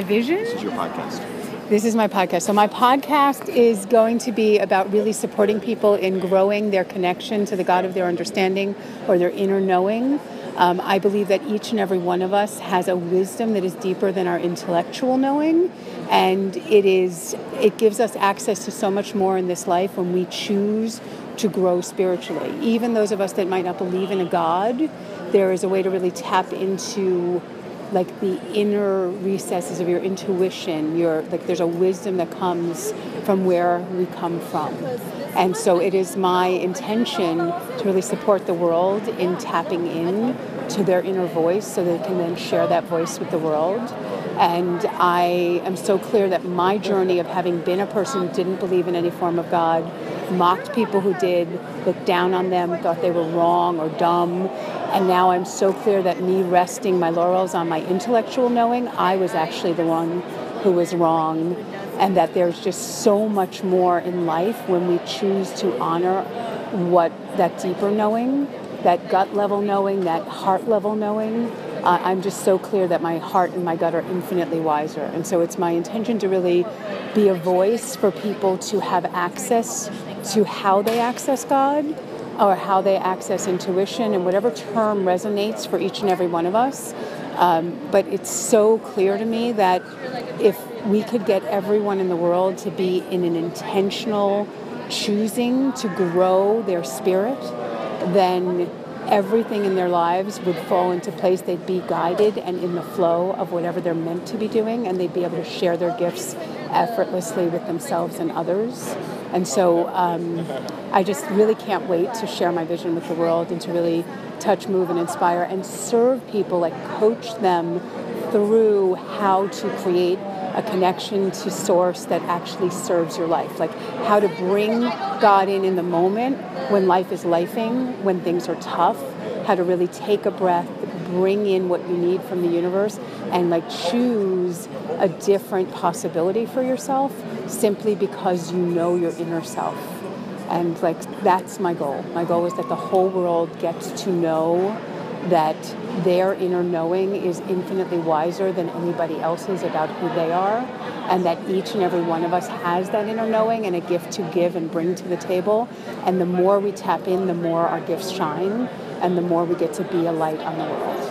My vision? This is your podcast. This is my podcast. So, my podcast is going to be about really supporting people in growing their connection to the God of their understanding or their inner knowing. Um, I believe that each and every one of us has a wisdom that is deeper than our intellectual knowing, and it is it gives us access to so much more in this life when we choose to grow spiritually. Even those of us that might not believe in a God, there is a way to really tap into like the inner recesses of your intuition your like there's a wisdom that comes from where we come from. And so it is my intention to really support the world in tapping in to their inner voice so they can then share that voice with the world. And i am so clear that my journey of having been a person who didn't believe in any form of god mocked people who did looked down on them thought they were wrong or dumb and now I'm so clear that me resting my laurels on my intellectual knowing, I was actually the one who was wrong. And that there's just so much more in life when we choose to honor what that deeper knowing, that gut level knowing, that heart level knowing. Uh, I'm just so clear that my heart and my gut are infinitely wiser. And so it's my intention to really be a voice for people to have access to how they access God or how they access intuition and whatever term resonates for each and every one of us. Um, but it's so clear to me that if we could get everyone in the world to be in an intentional choosing to grow their spirit, then everything in their lives would fall into place. They'd be guided and in the flow of whatever they're meant to be doing, and they'd be able to share their gifts effortlessly with themselves and others. And so um, I just really can't wait to share my vision with the world and to really touch, move, and inspire and serve people, like coach them through how to create a connection to source that actually serves your life like how to bring god in in the moment when life is lifing when things are tough how to really take a breath bring in what you need from the universe and like choose a different possibility for yourself simply because you know your inner self. And like that's my goal. My goal is that the whole world gets to know that their inner knowing is infinitely wiser than anybody else's about who they are, and that each and every one of us has that inner knowing and a gift to give and bring to the table. And the more we tap in, the more our gifts shine, and the more we get to be a light on the world.